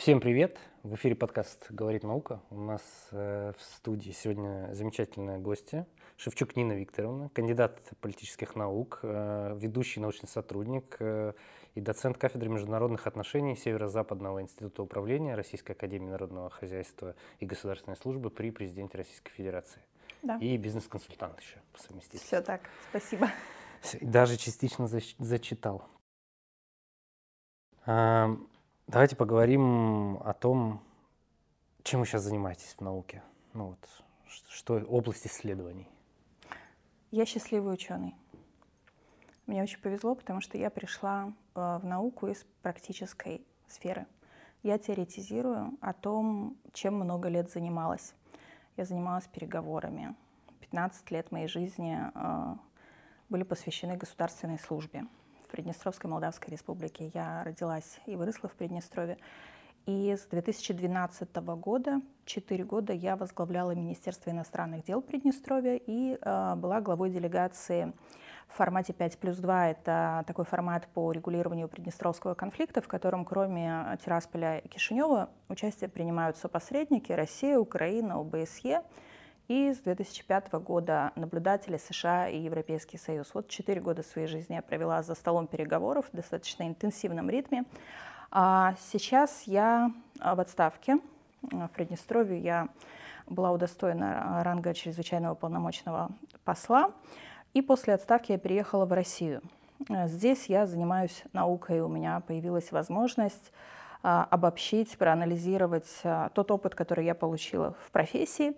Всем привет! В эфире подкаст «Говорит наука». У нас э, в студии сегодня замечательная гостья Шевчук Нина Викторовна, кандидат политических наук, э, ведущий научный сотрудник э, и доцент кафедры международных отношений Северо-Западного института управления Российской академии народного хозяйства и государственной службы при президенте Российской Федерации. Да. И бизнес-консультант еще по совместительству. Все так, спасибо. Даже частично зачитал. Давайте поговорим о том, чем вы сейчас занимаетесь в науке. Ну вот, что область исследований. Я счастливый ученый. Мне очень повезло, потому что я пришла э, в науку из практической сферы. Я теоретизирую о том, чем много лет занималась. Я занималась переговорами. 15 лет моей жизни э, были посвящены государственной службе Приднестровской Молдавской Республике. Я родилась и выросла в Приднестровье. И с 2012 года, 4 года, я возглавляла Министерство иностранных дел Приднестровья и э, была главой делегации в формате 5 плюс 2. Это такой формат по регулированию Приднестровского конфликта, в котором кроме Тирасполя и Кишинева участие принимают сопосредники Россия, Украина, ОБСЕ – и с 2005 года наблюдатели США и Европейский Союз. Вот четыре года своей жизни я провела за столом переговоров в достаточно интенсивном ритме. А сейчас я в отставке. В Приднестровье я была удостоена ранга чрезвычайного полномочного посла. И после отставки я переехала в Россию. Здесь я занимаюсь наукой, у меня появилась возможность а, обобщить, проанализировать а, тот опыт, который я получила в профессии,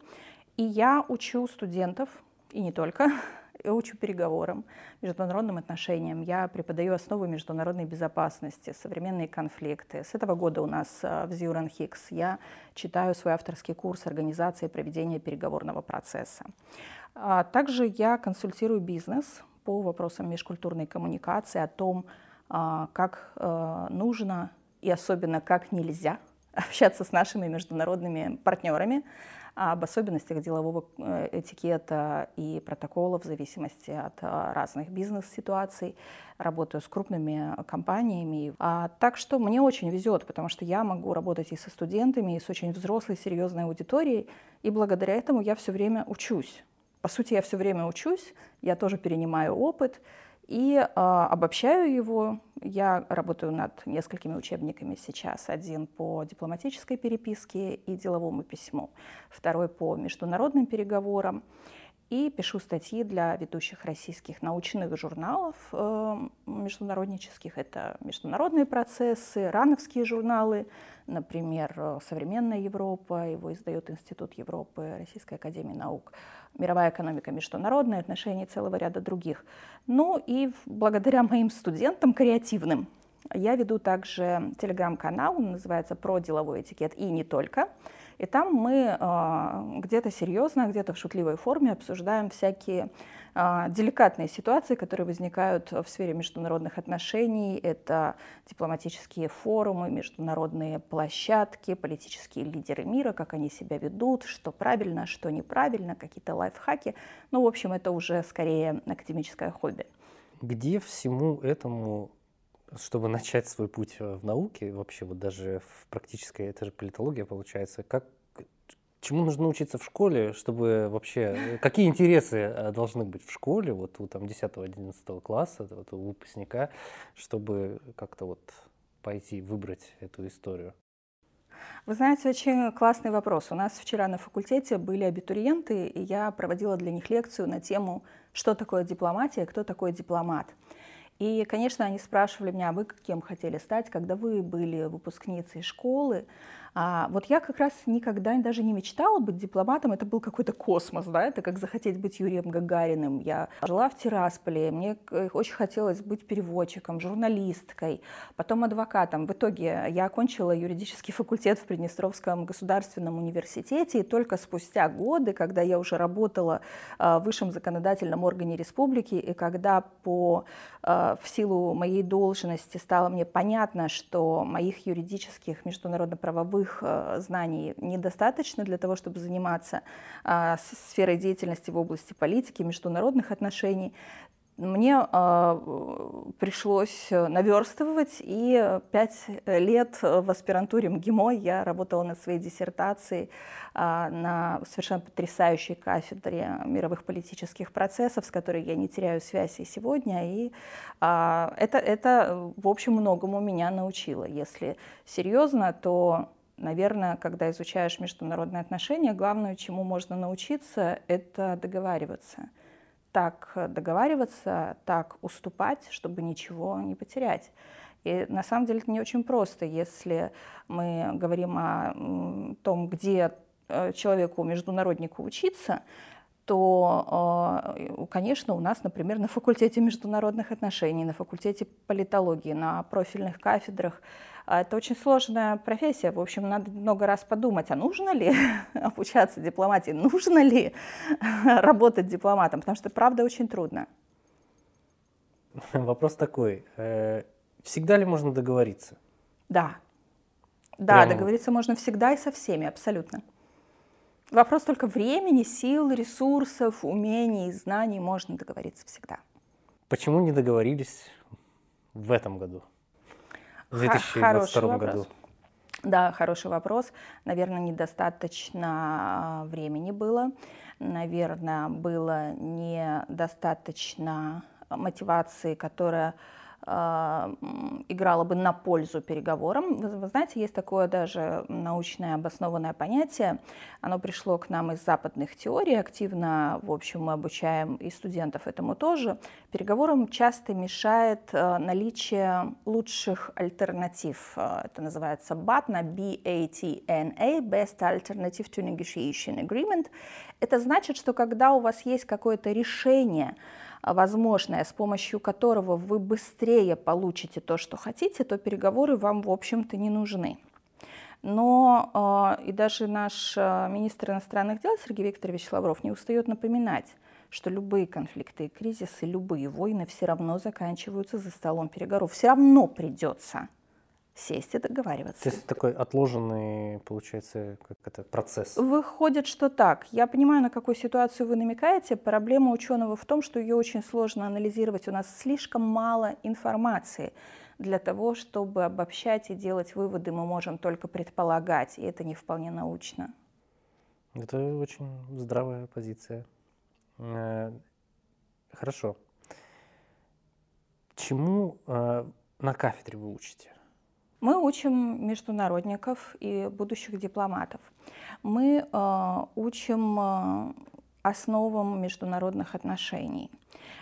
и я учу студентов, и не только, я учу переговорам, международным отношениям. Я преподаю основы международной безопасности, современные конфликты. С этого года у нас э, в Зюрен Хикс я читаю свой авторский курс организации проведения переговорного процесса. А также я консультирую бизнес по вопросам межкультурной коммуникации, о том, а, как э, нужно и особенно как нельзя общаться с нашими международными партнерами, об особенностях делового э, этикета и протокола в зависимости от э, разных бизнес-ситуаций. Работаю с крупными компаниями. А, так что мне очень везет, потому что я могу работать и со студентами, и с очень взрослой, серьезной аудиторией. И благодаря этому я все время учусь. По сути, я все время учусь, я тоже перенимаю опыт и э, обобщаю его. Я работаю над несколькими учебниками сейчас. Один по дипломатической переписке и деловому письму, второй по международным переговорам. И пишу статьи для ведущих российских научных журналов э, международнических. Это международные процессы, рановские журналы, например, «Современная Европа», его издает Институт Европы, Российская Академия Наук мировая экономика, международные отношения целого ряда других. Ну и благодаря моим студентам креативным я веду также телеграм-канал, он называется «Про деловой этикет» и не только. И там мы э, где-то серьезно, где-то в шутливой форме обсуждаем всякие э, деликатные ситуации, которые возникают в сфере международных отношений. Это дипломатические форумы, международные площадки, политические лидеры мира, как они себя ведут, что правильно, что неправильно, какие-то лайфхаки. Ну, в общем, это уже скорее академическое хобби. Где всему этому чтобы начать свой путь э, в науке, вообще вот даже в практической, это же политология получается, как, чему нужно учиться в школе, чтобы вообще, э, какие интересы э, должны быть в школе, вот у там 10-11 класса, вот, у выпускника, чтобы как-то вот пойти выбрать эту историю? Вы знаете, очень классный вопрос. У нас вчера на факультете были абитуриенты, и я проводила для них лекцию на тему, что такое дипломатия, кто такой дипломат. И, конечно, они спрашивали меня, а вы кем хотели стать, когда вы были выпускницей школы. А вот я как раз никогда даже не мечтала быть дипломатом, это был какой-то космос, да, это как захотеть быть Юрием Гагариным. Я жила в Тирасполе, мне очень хотелось быть переводчиком, журналисткой, потом адвокатом. В итоге я окончила юридический факультет в Приднестровском государственном университете, и только спустя годы, когда я уже работала а, в высшем законодательном органе республики, и когда по, а, в силу моей должности стало мне понятно, что моих юридических международно-правовых бытовых э, знаний недостаточно для того, чтобы заниматься а, сферой деятельности в области политики, международных отношений, мне э, пришлось наверстывать, и пять лет в аспирантуре МГИМО я работала над своей диссертацией э, на совершенно потрясающей кафедре мировых политических процессов, с которой я не теряю связь и сегодня, и э, это, это, в общем, многому меня научило. Если серьезно, то Наверное, когда изучаешь международные отношения, главное, чему можно научиться, это договариваться – так договариваться, так уступать, чтобы ничего не потерять. И на самом деле это не очень просто, если мы говорим о том, где э, человеку, международнику учиться, то, э, конечно, у нас, например, на факультете международных отношений, на факультете политологии, на профильных кафедрах это очень сложная профессия. В общем, надо много раз подумать, а нужно ли обучаться дипломатии, нужно ли работать дипломатом, потому что правда очень трудно. Вопрос такой. Э, всегда ли можно договориться? Да. Да, Прям... договориться можно всегда и со всеми, абсолютно. Вопрос только времени, сил, ресурсов, умений, знаний. Можно договориться всегда. Почему не договорились в этом году? В 2022 году? Да, хороший вопрос. Наверное, недостаточно а, времени было. Наверное, было недостаточно мотивации, которая играла бы на пользу переговорам. Вы, вы знаете, есть такое даже научное обоснованное понятие. Оно пришло к нам из западных теорий. Активно, в общем, мы обучаем и студентов этому тоже. Переговорам часто мешает а, наличие лучших альтернатив. А, это называется BATNA, B-A-T-N-A, Best Alternative to Negotiation Agreement. Это значит, что когда у вас есть какое-то решение, возможное, с помощью которого вы быстрее получите то, что хотите, то переговоры вам, в общем-то, не нужны. Но э, и даже наш э, министр иностранных дел Сергей Викторович Лавров не устает напоминать, что любые конфликты и кризисы, любые войны все равно заканчиваются за столом переговоров. Все равно придется сесть и договариваться. То есть такой отложенный, получается, как это, процесс? Выходит, что так. Я понимаю, на какую ситуацию вы намекаете. Проблема ученого в том, что ее очень сложно анализировать. У нас слишком мало информации для того, чтобы обобщать и делать выводы. Мы можем только предполагать, и это не вполне научно. Это очень здравая позиция. Э, хорошо. Чему э, на кафедре вы учите? Мы учим международников и будущих дипломатов. Мы э, учим э, основам международных отношений.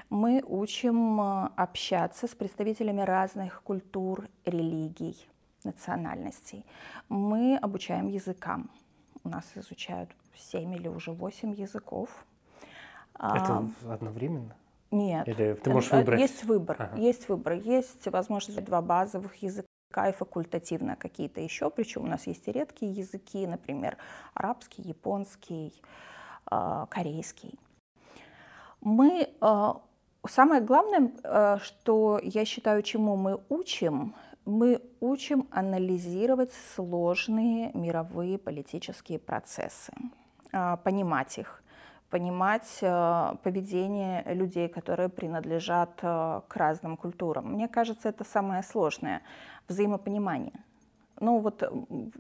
Мы учим э, общаться с представителями разных культур, религий, национальностей. Мы обучаем языкам. У нас изучают 7 или уже 8 языков. Это а, одновременно? Нет. Или ты можешь выбрать? Есть выбор. Ага. Есть выбор. Есть возможность два базовых языка и факультативно какие-то еще, причем у нас есть и редкие языки, например, арабский, японский, а, корейский. Мы, а, самое главное, а, что я считаю, чему мы учим, мы учим анализировать сложные мировые политические процессы, понимать их, понимать поведение людей, которые принадлежат к разным культурам. Мне кажется, это самое сложное взаимопонимание. Ну вот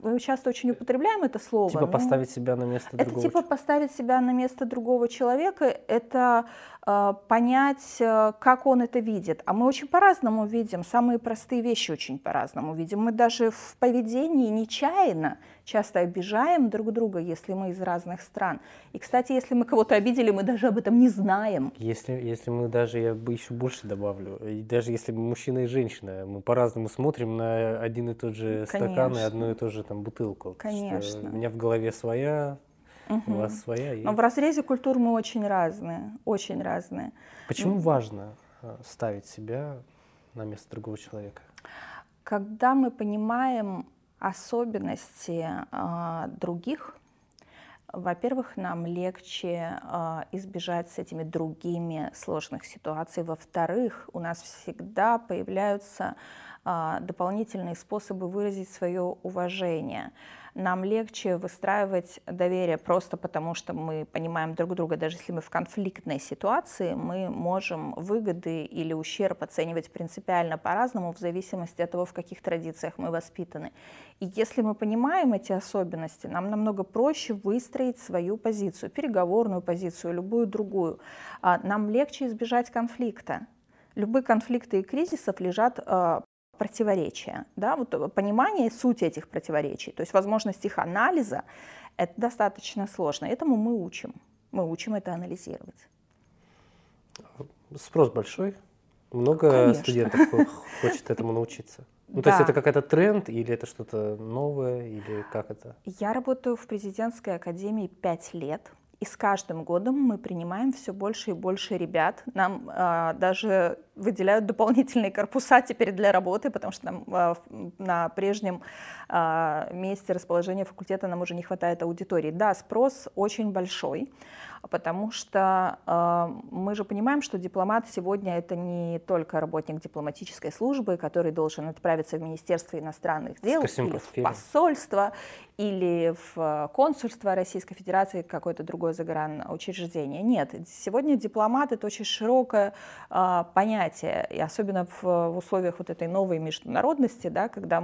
мы часто очень употребляем это слово. Типа поставить себя на место это другого. Это типа поставить себя на место другого человека. Это э, понять, э, как он это видит. А мы очень по-разному видим. Самые простые вещи очень по-разному видим. Мы даже в поведении нечаянно часто обижаем друг друга, если мы из разных стран. И, кстати, если мы кого-то обидели, мы даже об этом не знаем. Если, если мы даже, я бы еще больше добавлю, и даже если мы мужчина и женщина, мы по-разному смотрим на один и тот же Конечно. стакан и одну и ту же там бутылку. Конечно. У меня в голове своя, угу. у вас своя. И... Но в разрезе культур мы очень разные, очень разные. Почему ну, важно э, ставить себя на место другого человека? Когда мы понимаем особенности э, других, во-первых, нам легче э, избежать с этими другими сложных ситуаций. Во-вторых, у нас всегда появляются а, дополнительные способы выразить свое уважение. Нам легче выстраивать доверие просто потому, что мы понимаем друг друга, даже если мы в конфликтной ситуации, мы можем выгоды или ущерб оценивать принципиально по-разному в зависимости от того, в каких традициях мы воспитаны. И если мы понимаем эти особенности, нам намного проще выстроить свою позицию, переговорную позицию, любую другую. А, нам легче избежать конфликта. Любые конфликты и кризисов лежат а, противоречия, да, вот понимание сути этих противоречий, то есть возможность их анализа, это достаточно сложно. Этому мы учим. Мы учим это анализировать. Спрос большой. Много Конечно. студентов хочет этому научиться. Ну, да. то есть это какой-то тренд или это что-то новое, или как это? Я работаю в президентской академии пять лет. И с каждым годом мы принимаем все больше и больше ребят. Нам а, даже выделяют дополнительные корпуса теперь для работы, потому что нам а, на прежнем а, месте расположения факультета нам уже не хватает аудитории. Да, спрос очень большой потому что э, мы же понимаем, что дипломат сегодня это не только работник дипломатической службы, который должен отправиться в Министерство иностранных дел или в посольство, или в консульство Российской Федерации, какое-то другое загранучреждение. Нет, сегодня дипломат это очень широкое э, понятие, и особенно в, в условиях вот этой новой международности, да, когда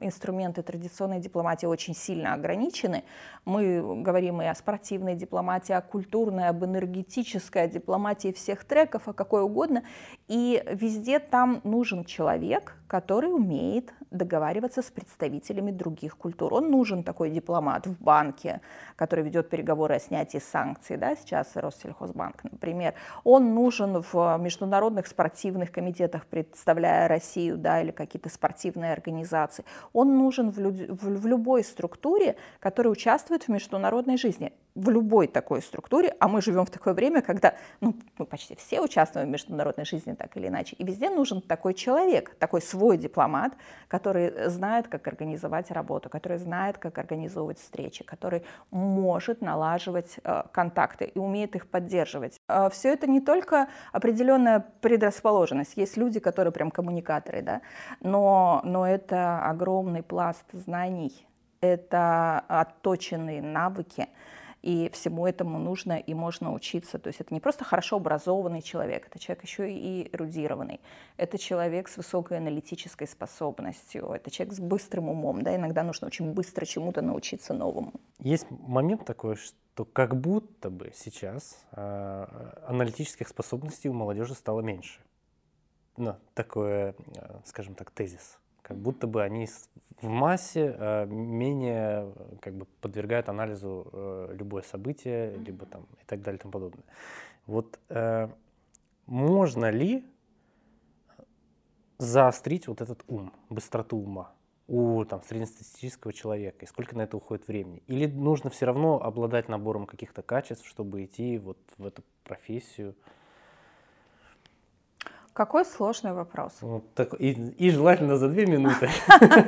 инструменты традиционной дипломатии очень сильно ограничены. Мы говорим и о спортивной дипломатии, о культурной, об энергетической, о дипломатии всех треков, о какой угодно. И везде там нужен человек, который умеет договариваться с представителями других культур. Он нужен такой дипломат в банке, который ведет переговоры о снятии санкций, да, сейчас Россельхозбанк, например. Он нужен в международных спортивных комитетах, представляя Россию, да, или какие-то спортивные организации. Он нужен в, люд... в любой структуре, которая участвует в международной жизни в любой такой структуре, а мы живем в такое время, когда ну, мы почти все участвуем в международной жизни так или иначе, и везде нужен такой человек, такой свой дипломат, который знает, как организовать работу, который знает, как организовывать встречи, который может налаживать э, контакты и умеет их поддерживать. Э, все это не только определенная предрасположенность, есть люди, которые прям коммуникаторы, да, но, но это огромный пласт знаний, это отточенные навыки, и всему этому нужно и можно учиться. То есть это не просто хорошо образованный человек, это человек еще и эрудированный. Это человек с высокой аналитической способностью, это человек с быстрым умом. Да? Иногда нужно очень быстро чему-то научиться новому. Есть момент такой, что как будто бы сейчас э, аналитических способностей у молодежи стало меньше. Ну, такое, э, скажем так, тезис как будто бы они в массе э, менее как бы подвергают анализу э, любое событие, либо там и так далее и тому подобное. Вот э, можно ли заострить вот этот ум, быстроту ума у там, среднестатистического человека, и сколько на это уходит времени? Или нужно все равно обладать набором каких-то качеств, чтобы идти вот в эту профессию? Какой сложный вопрос. Вот так, и, и желательно за две минуты.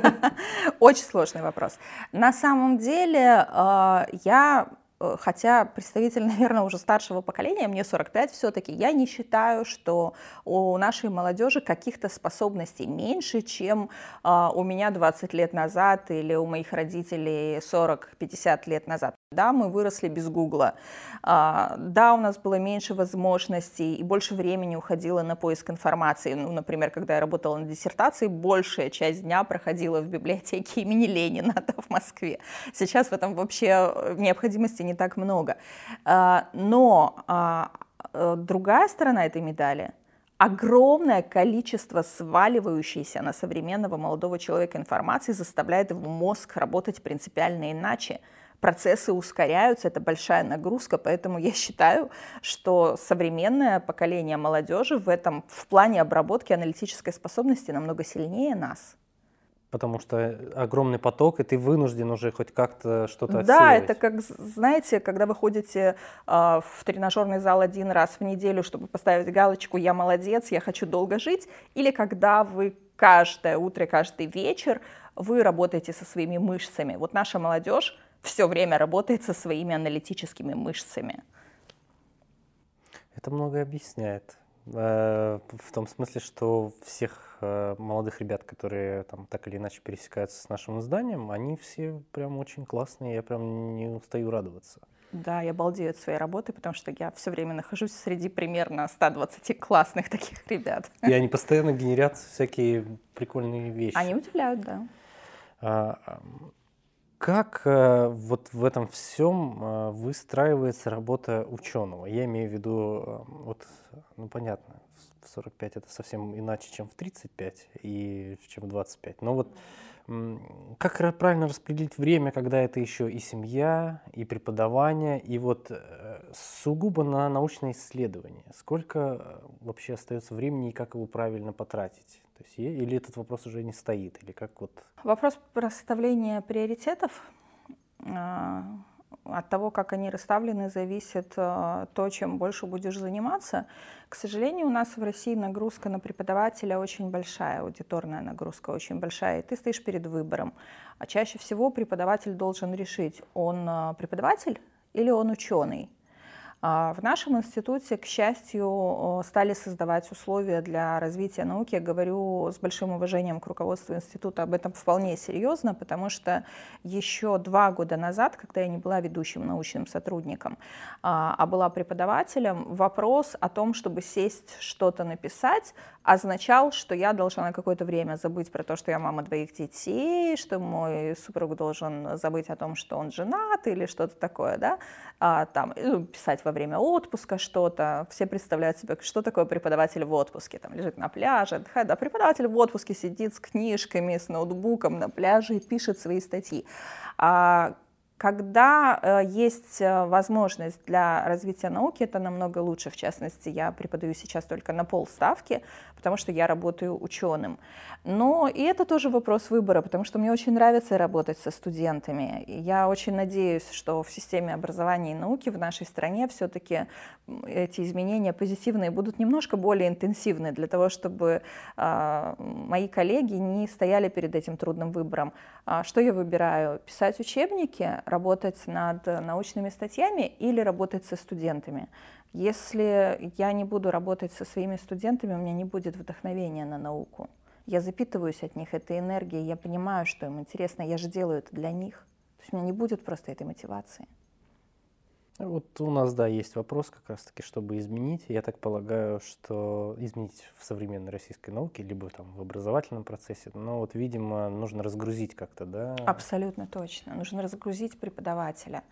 Очень сложный вопрос. На самом деле э, я Э, хотя представитель, наверное, уже старшего поколения, мне 45 все-таки, я не считаю, что у нашей молодежи каких-то способностей меньше, чем а, у меня 20 лет назад или у моих родителей 40-50 лет назад. Да, мы выросли без Гугла. А, да, у нас было меньше возможностей и больше времени уходило на поиск информации. Ну, например, когда я работала на диссертации, большая часть дня проходила в библиотеке имени Ленина в Москве. Сейчас в этом вообще необходимости не так много. А, но а, э, другая сторона этой медали огромное количество сваливающейся на современного молодого человека информации заставляет его мозг работать принципиально иначе. Процессы ускоряются, это большая нагрузка, поэтому я считаю, что современное поколение молодежи в этом в плане обработки аналитической способности намного сильнее нас потому что огромный поток, и ты вынужден уже хоть как-то что-то Да, это как, знаете, когда вы ходите э, в тренажерный зал один раз в неделю, чтобы поставить галочку «я молодец, я хочу долго жить», или когда вы каждое утро, каждый вечер вы работаете со своими мышцами. Вот наша молодежь все время работает со своими аналитическими мышцами. Это многое объясняет. Э, в том смысле, что всех э, молодых ребят, которые там так или иначе пересекаются с нашим изданием, они все прям очень классные, я прям не устаю радоваться. Да, я балдею от своей работы, потому что я все время нахожусь среди примерно 120 классных таких ребят. И они постоянно генерят всякие прикольные вещи. Они удивляют, да. А, как э, вот в этом всем э, выстраивается работа ученого? Я имею в виду, э, вот, ну понятно, в 45 это совсем иначе, чем в 35 и чем в 25. Но вот как правильно распределить время, когда это еще и семья, и преподавание, и вот э, сугубо на научное исследование? Сколько э, вообще остается времени и как его правильно потратить? То есть, или этот вопрос уже не стоит, или как вот? Вопрос расставления приоритетов а, от того, как они расставлены, зависит э, то, чем больше будешь заниматься. К сожалению, у нас в России нагрузка на преподавателя очень большая, аудиторная нагрузка очень большая, и ты стоишь перед выбором. А чаще всего преподаватель должен решить, он э, преподаватель или он ученый. А, в нашем институте, к счастью, стали создавать условия для развития науки. Я говорю с большим уважением к руководству института об этом вполне серьезно, потому что еще два года назад, когда я не была ведущим научным сотрудником, а, а была преподавателем, вопрос о том, чтобы сесть что-то написать, означал, что я должна на какое-то время забыть про то, что я мама двоих детей, что мой супруг должен забыть о том, что он женат или что-то такое, да, а, там, ну, писать во время отпуска что-то. Все представляют себе, что такое преподаватель в отпуске, там, лежит на пляже, отдыхает, да, преподаватель в отпуске сидит с книжками, с ноутбуком на пляже и пишет свои статьи. А когда э, есть э, возможность для развития науки, это намного лучше. В частности, я преподаю сейчас только на полставки, потому что я работаю ученым. Но и это тоже вопрос выбора, потому что мне очень нравится работать со студентами. Я очень надеюсь, что в системе образования и науки в нашей стране все-таки эти изменения позитивные будут немножко более интенсивны для того, чтобы э, мои коллеги не стояли перед этим трудным выбором. А что я выбираю? Писать учебники, работать над научными статьями или работать со студентами. Если я не буду работать со своими студентами, у меня не будет вдохновения на науку. Я запитываюсь от них этой энергией, я понимаю, что им интересно, я же делаю это для них. То есть у меня не будет просто этой мотивации. Вот у нас, да, есть вопрос как раз-таки, чтобы изменить. Я так полагаю, что изменить в современной российской науке, либо там в образовательном процессе, но вот, видимо, нужно разгрузить как-то, да? Абсолютно точно. Нужно разгрузить преподавателя.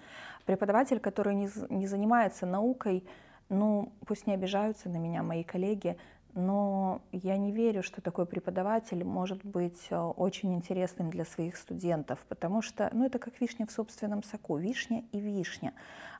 Преподаватель, который не, не занимается наукой, ну, пусть не обижаются на меня мои коллеги, но я не верю, что такой преподаватель может быть э, очень интересным для своих студентов, потому что ну, это как вишня в собственном соку, вишня и вишня.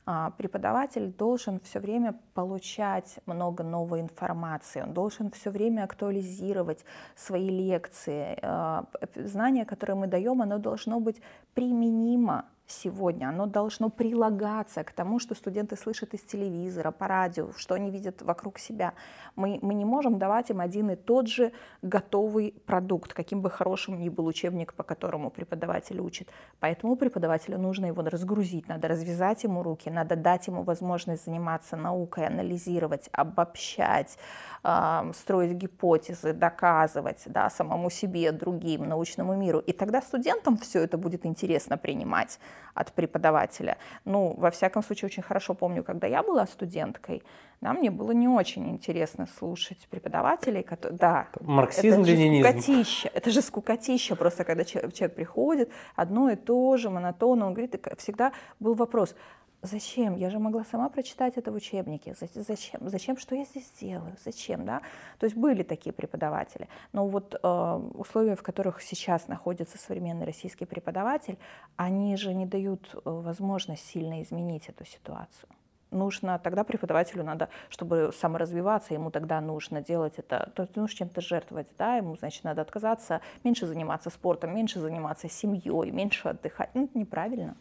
А преподаватель должен все время получать много новой информации, он должен все время актуализировать свои лекции. Э, знание, которое мы даем, оно должно быть применимо сегодня, оно должно прилагаться к тому, что студенты слышат из телевизора, по радио, что они видят вокруг себя. Мы, мы не можем давать им один и тот же готовый продукт, каким бы хорошим ни был учебник, по которому преподаватель учит. Поэтому преподавателю нужно его разгрузить, надо развязать ему руки, надо дать ему возможность заниматься наукой, анализировать, обобщать, э, строить гипотезы, доказывать да, самому себе, другим, научному миру. И тогда студентам все это будет интересно принимать от преподавателя. Ну, во всяком случае, очень хорошо помню, когда я была студенткой, да, мне было не очень интересно слушать преподавателей, которые, да, марксизм, это ленинизм. Же скукотища, это же скукотища, просто когда человек, человек приходит, одно и то же, монотонно, он говорит, и всегда был вопрос, Зачем? Я же могла сама прочитать это в учебнике. Зачем? Зачем? Что я здесь делаю? Зачем? Да? То есть были такие преподаватели. Но вот э, условия, в которых сейчас находится современный российский преподаватель, они же не дают э, возможность сильно изменить эту ситуацию. Нужно, тогда преподавателю надо, чтобы саморазвиваться, ему тогда нужно делать это, то есть нужно чем-то жертвовать, да, ему, значит, надо отказаться, меньше заниматься спортом, меньше заниматься семьей, меньше отдыхать. Ну, это неправильно.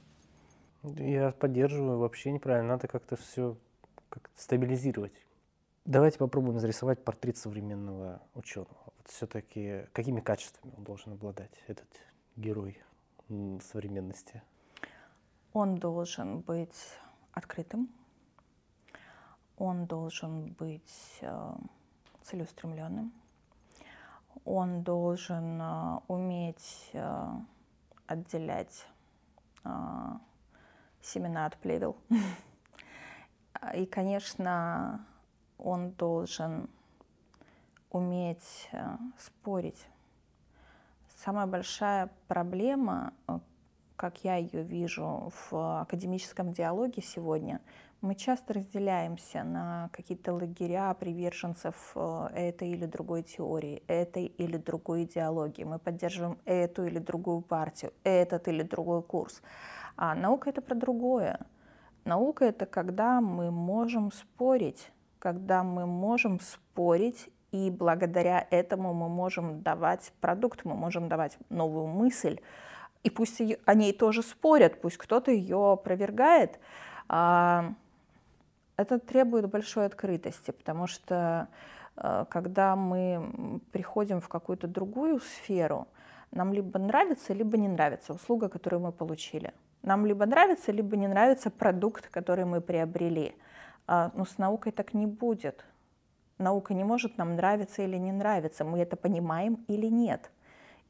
Я поддерживаю, вообще неправильно. Надо как-то все как стабилизировать. Давайте попробуем зарисовать портрет современного ученого. Вот все-таки какими качествами он должен обладать, этот герой современности? Он должен быть открытым, он должен быть э, целеустремленным. Он должен э, уметь э, отделять семена от плевел. И, конечно, он должен уметь спорить. Самая большая проблема, как я ее вижу в академическом диалоге сегодня, мы часто разделяемся на какие-то лагеря приверженцев э, этой или другой теории, этой или другой идеологии. Мы поддерживаем эту или другую партию, этот или другой курс. А наука это про другое. Наука это когда мы можем спорить, когда мы можем спорить и благодаря этому мы можем давать продукт, мы можем давать новую мысль, и пусть о ней тоже спорят, пусть кто-то ее опровергает, а, это требует большой открытости, потому что э, когда мы приходим в какую-то другую сферу, нам либо нравится, либо не нравится услуга, которую мы получили. Нам либо нравится, либо не нравится продукт, который мы приобрели. А, но с наукой так не будет. Наука не может нам нравиться или не нравиться. Мы это понимаем или нет.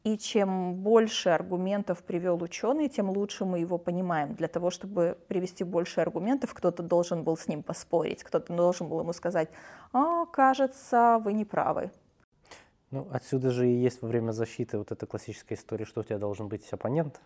И чем больше аргументов привел ученый, тем лучше мы его понимаем. Для того, чтобы привести больше аргументов, кто-то должен был с ним поспорить, кто-то должен был ему сказать, а, кажется, вы не правы. Ну, отсюда же и есть во время защиты вот эта классическая история, что у тебя должен быть оппонент.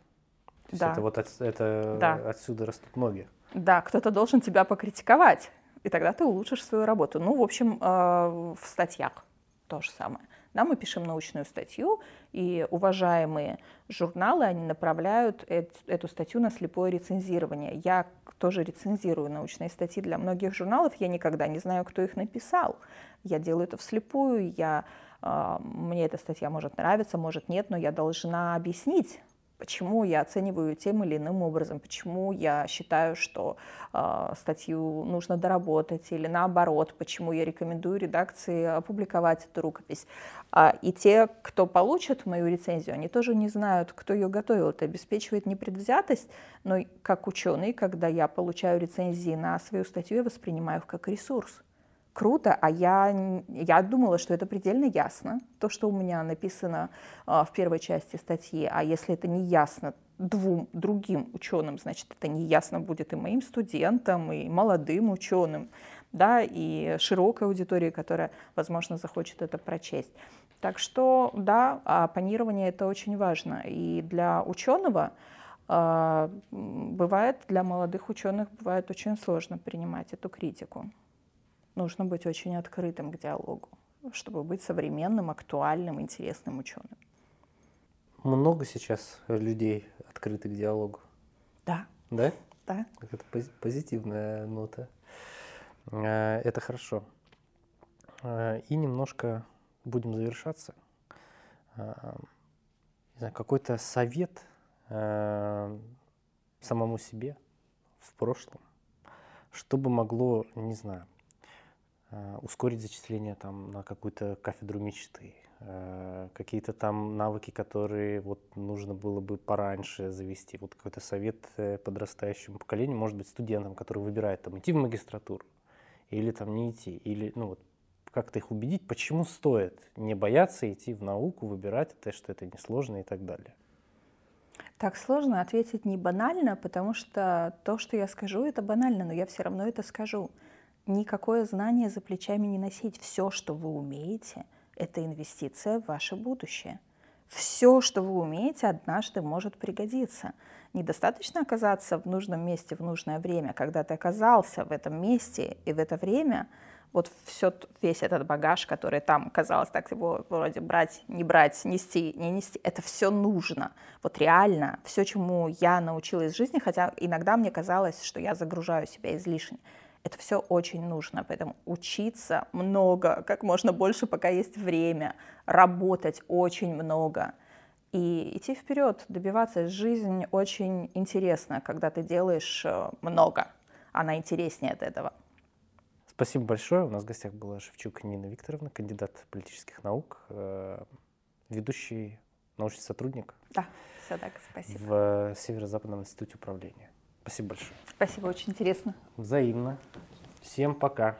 То да. это вот от, это да. отсюда растут ноги. Да, кто-то должен тебя покритиковать, и тогда ты улучшишь свою работу. Ну, в общем, э, в статьях то же самое. Да, мы пишем научную статью, и уважаемые журналы, они направляют эту статью на слепое рецензирование. Я тоже рецензирую научные статьи для многих журналов, я никогда не знаю, кто их написал. Я делаю это вслепую, я, э, мне эта статья может нравиться, может нет, но я должна объяснить, почему я оцениваю тем или иным образом, почему я считаю, что э, статью нужно доработать, или наоборот, почему я рекомендую редакции опубликовать эту рукопись. А, и те, кто получат мою рецензию, они тоже не знают, кто ее готовил. Это обеспечивает непредвзятость, но как ученый, когда я получаю рецензии на свою статью, я воспринимаю их как ресурс круто, а я, я думала, что это предельно ясно, то, что у меня написано э, в первой части статьи, а если это не ясно двум другим ученым, значит, это не ясно будет и моим студентам, и молодым ученым, да, и широкой аудитории, которая, возможно, захочет это прочесть. Так что, да, оппонирование это очень важно. И для ученого э, бывает, для молодых ученых бывает очень сложно принимать эту критику нужно быть очень открытым к диалогу, чтобы быть современным, актуальным, интересным ученым. Много сейчас людей открыты к диалогу? Да. Да? Да. Это позитивная нота. Э, это хорошо. Э, и немножко будем завершаться. Э, не знаю, какой-то совет самому себе в прошлом, чтобы могло, не знаю, ускорить зачисление там на какую-то кафедру мечты, э, какие-то там навыки, которые вот нужно было бы пораньше завести. Вот какой-то совет э, подрастающему поколению, может быть, студентам, которые выбирают там идти в магистратуру или там не идти, или ну вот как-то их убедить, почему стоит не бояться идти в науку, выбирать это, что это несложно и так далее. Так сложно ответить не банально, потому что то, что я скажу, это банально, но я все равно это скажу никакое знание за плечами не носить. Все, что вы умеете, это инвестиция в ваше будущее. Все, что вы умеете, однажды может пригодиться. Недостаточно оказаться в нужном месте в нужное время. Когда ты оказался в этом месте и в это время, вот все, весь этот багаж, который там казалось так его вроде брать, не брать, нести, не нести, это все нужно. Вот реально, все, чему я научилась в жизни, хотя иногда мне казалось, что я загружаю себя излишне, это все очень нужно, поэтому учиться много, как можно больше, пока есть время, работать очень много и идти вперед, добиваться. Жизнь очень интересна, когда ты делаешь э, много, она интереснее от этого. Спасибо большое. У нас в гостях была Шевчук Нина Викторовна, кандидат политических наук, э, ведущий научный сотрудник. Да, все так, спасибо. В Северо-Западном институте управления. Спасибо большое. Спасибо, очень интересно. Взаимно. Всем пока.